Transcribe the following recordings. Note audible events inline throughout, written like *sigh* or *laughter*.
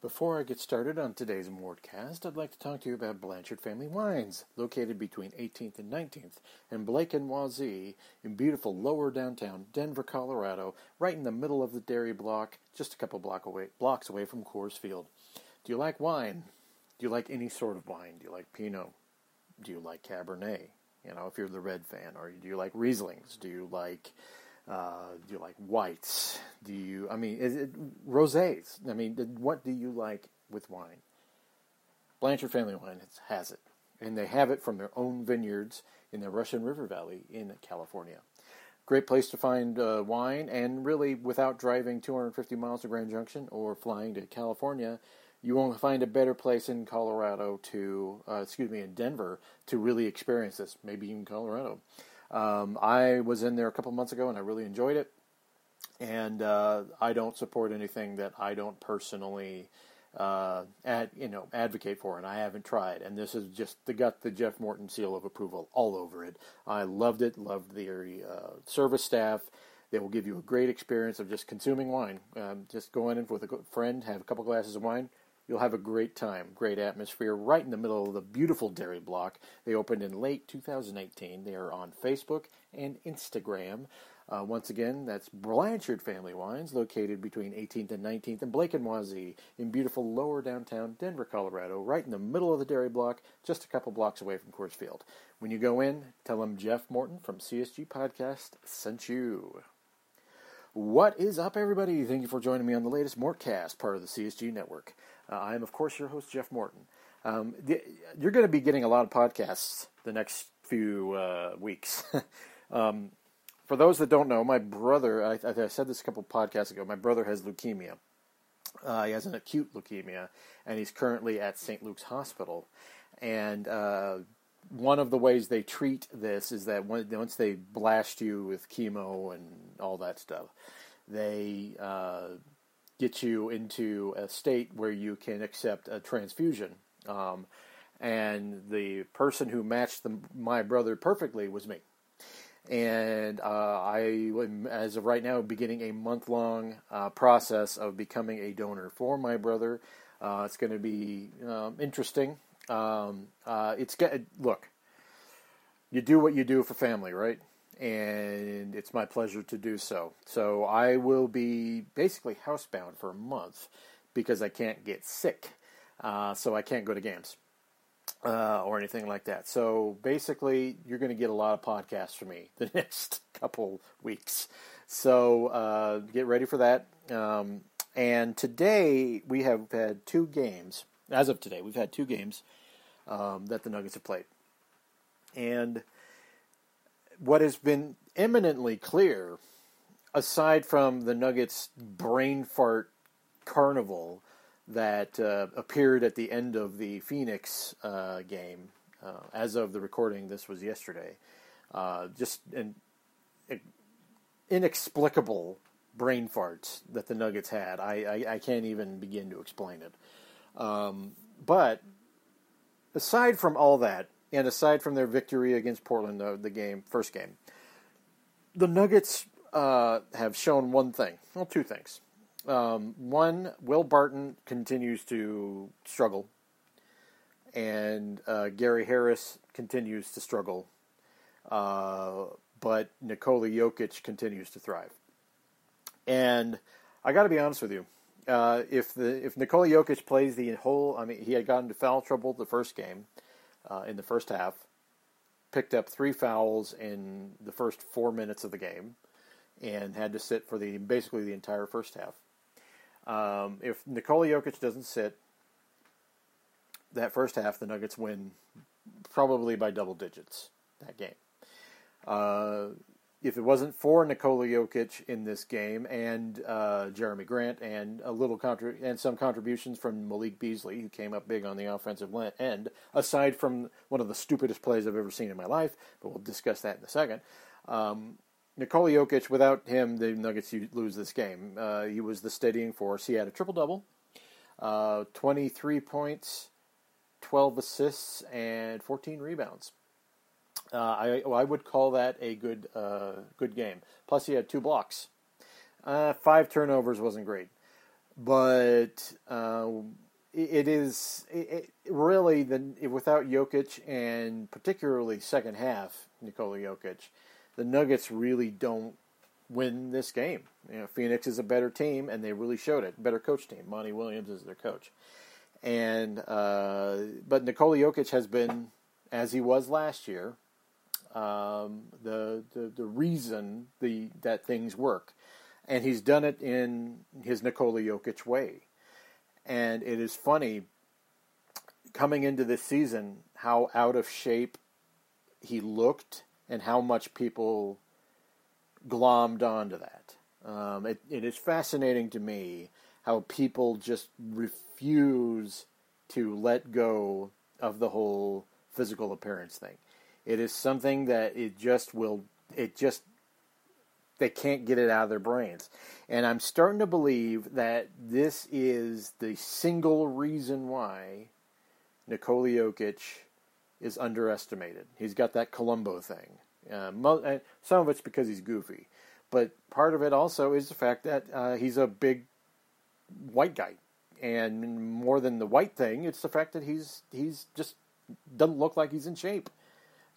Before I get started on today's Mortcast, I'd like to talk to you about Blanchard Family Wines, located between 18th and 19th, and Blake and Wazee in beautiful lower downtown Denver, Colorado, right in the middle of the dairy block, just a couple block away, blocks away from Coors Field. Do you like wine? Do you like any sort of wine? Do you like Pinot? Do you like Cabernet? You know, if you're the red fan, or do you like Rieslings? Do you like uh, do you like whites? Do you? I mean, is it rosés? I mean, what do you like with wine? Blanchard Family Wine has it, and they have it from their own vineyards in the Russian River Valley in California. Great place to find uh, wine, and really, without driving 250 miles to Grand Junction or flying to California, you won't find a better place in Colorado to, uh, excuse me, in Denver to really experience this. Maybe even Colorado. Um, I was in there a couple months ago and I really enjoyed it. And uh, I don't support anything that I don't personally uh, ad, you know advocate for, and I haven't tried. And this is just the got the Jeff Morton seal of approval all over it. I loved it. Loved the uh, service staff. They will give you a great experience of just consuming wine. Um, just go in with a friend, have a couple glasses of wine, You'll have a great time, great atmosphere, right in the middle of the beautiful dairy block. They opened in late 2018. They are on Facebook and Instagram. Uh, once again, that's Blanchard Family Wines, located between 18th and 19th and Blake and Wazee in beautiful lower downtown Denver, Colorado, right in the middle of the dairy block, just a couple blocks away from Coors Field. When you go in, tell them Jeff Morton from CSG Podcast sent you. What is up, everybody? Thank you for joining me on the latest Mortcast, part of the CSG Network. Uh, I am, of course, your host, Jeff Morton. Um, the, you're going to be getting a lot of podcasts the next few uh, weeks. *laughs* um, for those that don't know, my brother, I, I, said this a couple podcasts ago, my brother has leukemia. Uh, he has an acute leukemia, and he's currently at St. Luke's Hospital. And uh, one of the ways they treat this is that once they blast you with chemo and all that stuff, they uh, get you into a state where you can accept a transfusion. Um, and the person who matched the, my brother perfectly was me. And uh, I am, as of right now, beginning a month long uh, process of becoming a donor for my brother. Uh, it's going to be um, interesting. Um, uh, it's get look. You do what you do for family, right? And it's my pleasure to do so. So I will be basically housebound for a month because I can't get sick, uh, so I can't go to games uh, or anything like that. So basically, you're going to get a lot of podcasts from me *laughs* the next couple weeks. So uh, get ready for that. Um, and today we have had two games. As of today, we've had two games um, that the Nuggets have played, and what has been eminently clear, aside from the Nuggets' brain fart carnival that uh, appeared at the end of the Phoenix uh, game, uh, as of the recording, this was yesterday, uh, just an inexplicable brain farts that the Nuggets had. I, I, I can't even begin to explain it. Um, but aside from all that, and aside from their victory against Portland, the, the game first game, the Nuggets uh, have shown one thing. Well, two things. Um, one, Will Barton continues to struggle, and uh, Gary Harris continues to struggle, uh, but Nikola Jokic continues to thrive. And I got to be honest with you, uh, if the if Nikola Jokic plays the whole, I mean, he had gotten into foul trouble the first game uh, in the first half, picked up three fouls in the first four minutes of the game, and had to sit for the basically the entire first half. Um, if Nikola Jokic doesn't sit that first half, the Nuggets win probably by double digits that game. Uh, if it wasn't for Nikola Jokic in this game and uh, Jerami Grant and a little contra- and some contributions from Malik Beasley, who came up big on the offensive end, aside from one of the stupidest plays I've ever seen in my life, but we'll discuss that in a second. Um, Nikola Jokic, without him, the Nuggets lose this game. Uh, he was the steadying force. He had a triple double, uh, 23 points, 12 assists, and 14 rebounds. Uh, I I would call that a good uh, good game. Plus, he had two blocks. Uh, five turnovers wasn't great, but it, it is it, it really the without Jokic and particularly second half Nikola Jokic, the Nuggets really don't win this game. You know, Phoenix is a better team, and they really showed it. Better coach team. Monty Williams is their coach, and uh, but Nikola Jokic has been as he was last year. Um, the, the the reason the that things work, and he's done it in his Nikola Jokic way, and it is funny coming into this season how out of shape he looked and how much people glommed onto that. Um, it, it is fascinating to me how people just refuse to let go of the whole physical appearance thing. It is something that it just will, it just, they can't get it out of their brains. And I'm starting to believe that this is the single reason why Nikola Jokic is underestimated. He's got that Columbo thing. Uh, mo- some of it's because he's goofy, but part of it also is the fact that uh, he's a big white guy, and more than the white thing, it's the fact that he's he's just doesn't look like he's in shape.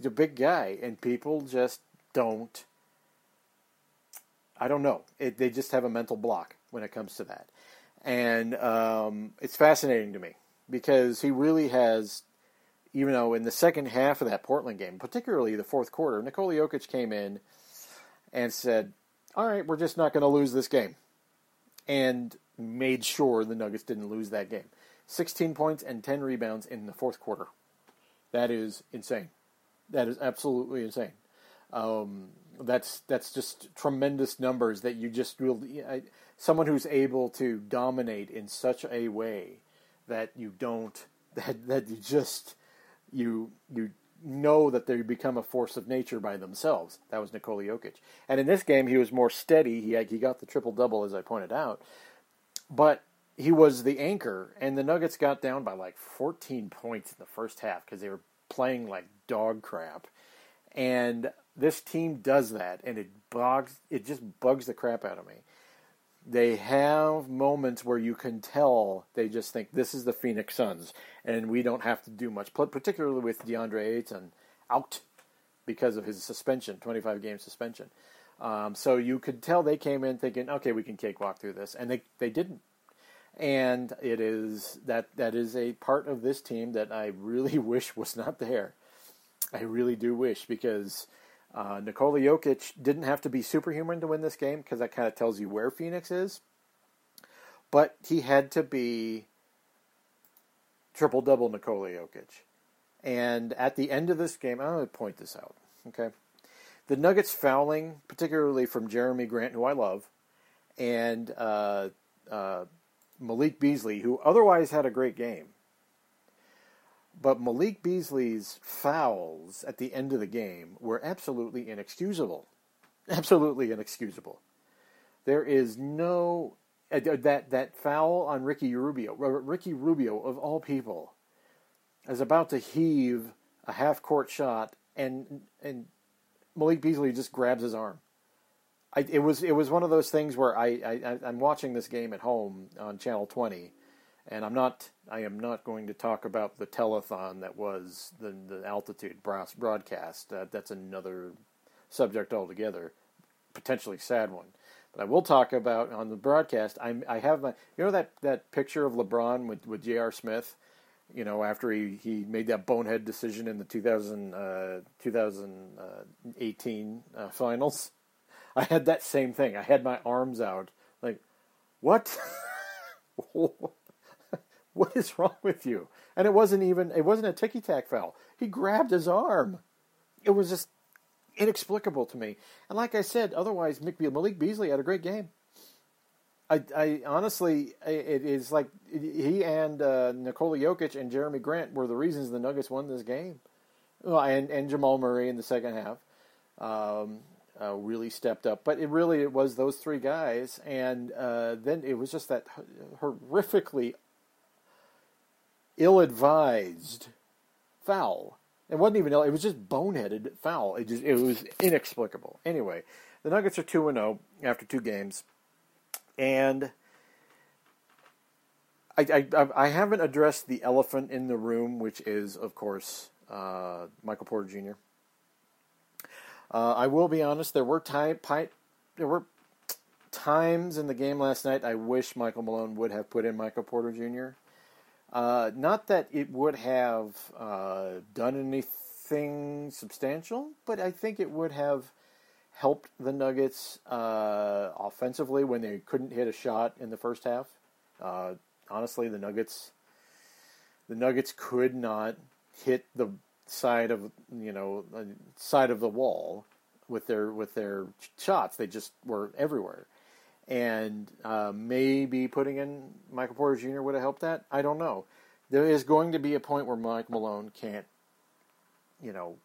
He's a big guy, and people just don't. I don't know. It, they just have a mental block when it comes to that, and um, it's fascinating to me because he really has even though in the second half of that Portland game, particularly the fourth quarter, Nikola Jokic came in and said, "All right, we're just not going to lose this game," and made sure the Nuggets didn't lose that game. 16 points and 10 rebounds in the fourth quarter. That is insane. That is absolutely insane. Um, that's that's just tremendous numbers that you just really someone who's able to dominate in such a way that you don't *laughs* that that you just you you know that they become a force of nature by themselves. That was Nikola Jokic, and in this game he was more steady. He he got the triple double as I pointed out, but he was the anchor, and the Nuggets got down by like 14 points in the first half because they were playing like dog crap, and this team does that, and it bugs it just bugs the crap out of me they have moments where you can tell they just think this is the Phoenix Suns, and we don't have to do much. Particularly with DeAndre Ayton out because of his suspension, 25 game suspension. Um, so you could tell they came in thinking, okay, we can cakewalk through this, and they they didn't. And it is that that is a part of this team that I really *laughs* wish was not there. I really do wish because uh, Nikola Jokic didn't have to be superhuman to win this game because that kind of tells you where Phoenix is. But he had to be triple double Nikola Jokic. And at the end of this game, I'm going to point this out. Okay, the Nuggets fouling, particularly from Jerami Grant, who I love, and uh, uh, Malik Beasley, who otherwise had a great game. But Malik Beasley's fouls at the end of the game were absolutely inexcusable. Absolutely inexcusable. There is no uh, that that foul on Ricky Rubio. Ricky Rubio of all people is about to heave a half court shot and and Malik Beasley just grabs his arm. I, it was it was one of those things where I, I I'm watching this game at home on channel 20 and I'm not I am not going to talk about the telethon that was the the altitude broadcast. Uh, that's another subject altogether, potentially sad one. But I will talk about on the broadcast. I I have my you know that that picture of LeBron with with J.R. Smith. You know, after he, he made that bonehead decision in the 2000, uh, 2018 uh, finals, I had that same thing. I had my arms out, like, what? *laughs* What is wrong with you? And it wasn't even it wasn't a ticky tack foul. He grabbed his arm. It was just inexplicable to me. And like I said, otherwise Malik Beasley had a great game. I, I honestly, it is like he and uh, Nikola Jokic and Jerami Grant were the reasons the Nuggets won this game. Well, and, and Jamal Murray in the second half um, uh, really stepped up. But it really it was those three guys, and uh, then it was just that horrifically ill-advised foul. It wasn't even ill; it was just boneheaded foul. It just it was inexplicable. Anyway, the Nuggets are two and zero oh after two games, and I, I, I haven't addressed the elephant in the room, which is, of course, uh, Michael Porter Jr. Uh, I will be honest. There were time, there were times in the game last night I wish Michael Malone would have put in Michael Porter Jr. Uh, not that it would have uh, done anything substantial, but I think it would have helped the Nuggets uh, offensively when they couldn't hit a shot in the first half. Uh, honestly, the Nuggets, the Nuggets could not hit the side of you know side of the wall with their with their shots. They just were everywhere and uh, maybe putting in Michael Porter Jr. would have helped that. I don't know. There is going to be a point where Mike Malone can't, you know,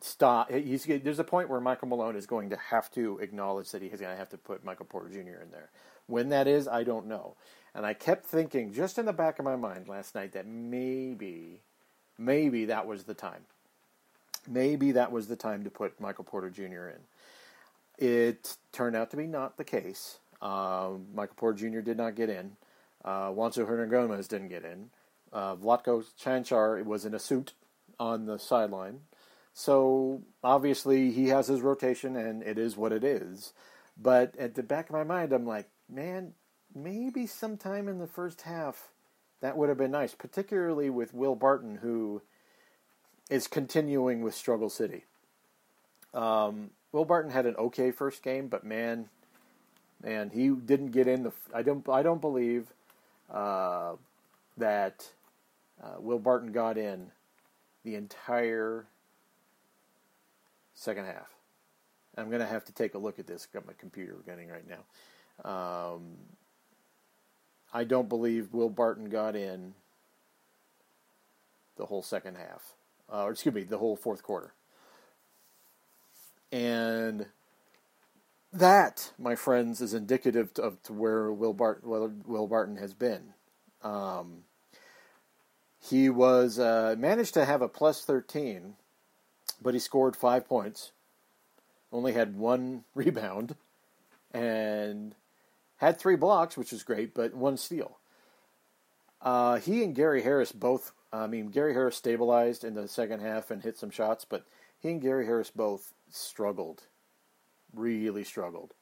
stop. He's there's a point where Michael Malone is going to have to acknowledge that he's going to have to put Michael Porter Jr. in there. When that is, I don't know. And I kept thinking, just in the back of my mind last night, that maybe, maybe that was the time. Maybe that was the time to put Michael Porter Jr. in. It turned out to be not the case. Uh, Michael Porter Jr. did not get in. Uh, Juancho Hernangomez didn't get in. Uh, Vlatko Cancar was in a suit on the sideline. So obviously he has his rotation, and it is what it is. But at the back of my mind, I'm like, man, maybe sometime in the first half that would have been nice, particularly with Will Barton, who is continuing with Struggle City. Um, Will Barton had an okay first game, but man, man, he didn't get in the. I don't. I don't believe uh, that uh, Will Barton got in the entire second half. I'm going to have to take a look at this. I've got my computer running right now. Um, I don't believe Will Barton got in the whole second half, uh, or excuse me, the whole fourth quarter. And that, my friends, is indicative of to where Will, Bart, Will Barton has been. Um, he was uh, managed to have a plus 13, but he scored five points, only had one *laughs* rebound, and had three blocks, which was great, but one steal. Uh, he and Gary Harris both. I mean, Gary Harris stabilized in the second half and hit some shots, but he and Gary Harris both struggled, really struggled.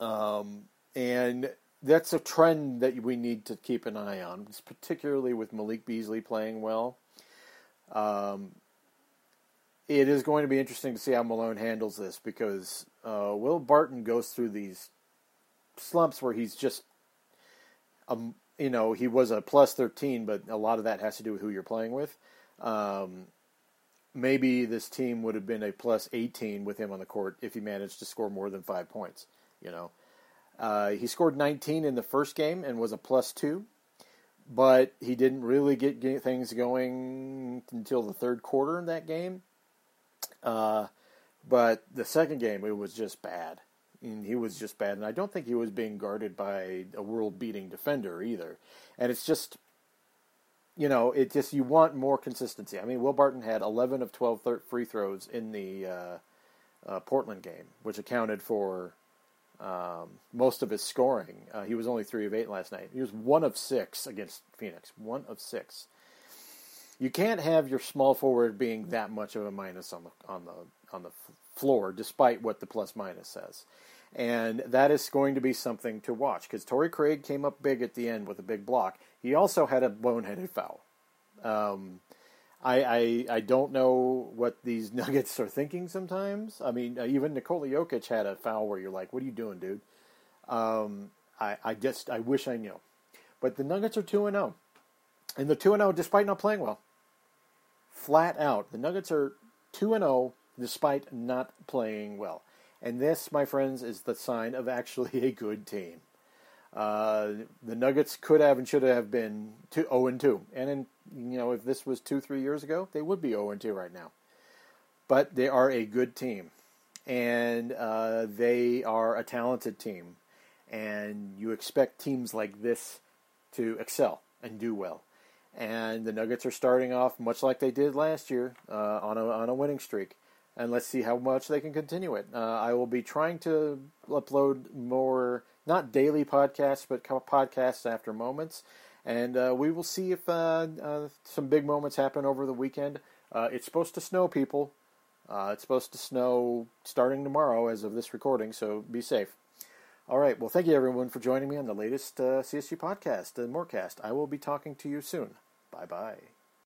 Um, and that's a trend that we need to keep an eye on, particularly with Malik Beasley playing well. Um, it is going to be interesting to see how Malone handles this because uh, Will Barton goes through these slumps where he's just, um, you know, he was a plus 13, but a lot of that has to do with who you're playing with. Um, maybe this team would have been a plus 18 with him on the court if he managed to score more than five points. You know, uh, he scored 19 in the first game and was a plus two, but he didn't really get, get things going until the third quarter in that game. Uh, but the second game, it was just bad. And he was just bad, and I don't think he was being guarded by a world-beating defender either. And it's just you know, it just you want more consistency. I mean, Will Barton had 11 of 12 free throws in the uh, uh, Portland game, which accounted for um, most of his scoring. Uh, he was only three of eight last night. He was one of six against Phoenix. One of six. You can't have your small forward being that much of a minus on the on the on the floor, despite what the plus minus says. And that is going to be something to watch because Torrey Craig came up big at the end with a big block. He also had a boneheaded foul. Um, I, I, I don't know what these *laughs* Nuggets are thinking sometimes. I mean, uh, even Nikola Jokic had a foul where you're like, "What are you doing, dude?" Um, I I just I wish I knew. But the Nuggets are two and zero, oh. and the two and zero oh despite not playing well. Flat out, the Nuggets are two and zero despite not playing well. And this, my friends, is the sign of actually *laughs* a good team. Uh, the Nuggets could have and should have been two, 0 and 2. And in, you know, if this was two, three years ago, they would be 0 and 2 right now. But they are a good team. And uh, they are a talented team. And you expect teams like this to excel and do well. And the Nuggets are starting off much like they did last year uh, on, a, on a winning streak and let's see how much they can continue it. Uh, I will be trying to upload more not daily podcasts, but podcasts after moments. And uh, we will see if uh, uh, some big moments happen over the weekend. Uh, it's supposed to snow, people. It's supposed to snow starting tomorrow as of this recording, so be safe. All right. Well, thank you everyone for joining me on the latest uh, CSG podcast, the Mortcast. I will be talking to you soon. Bye bye.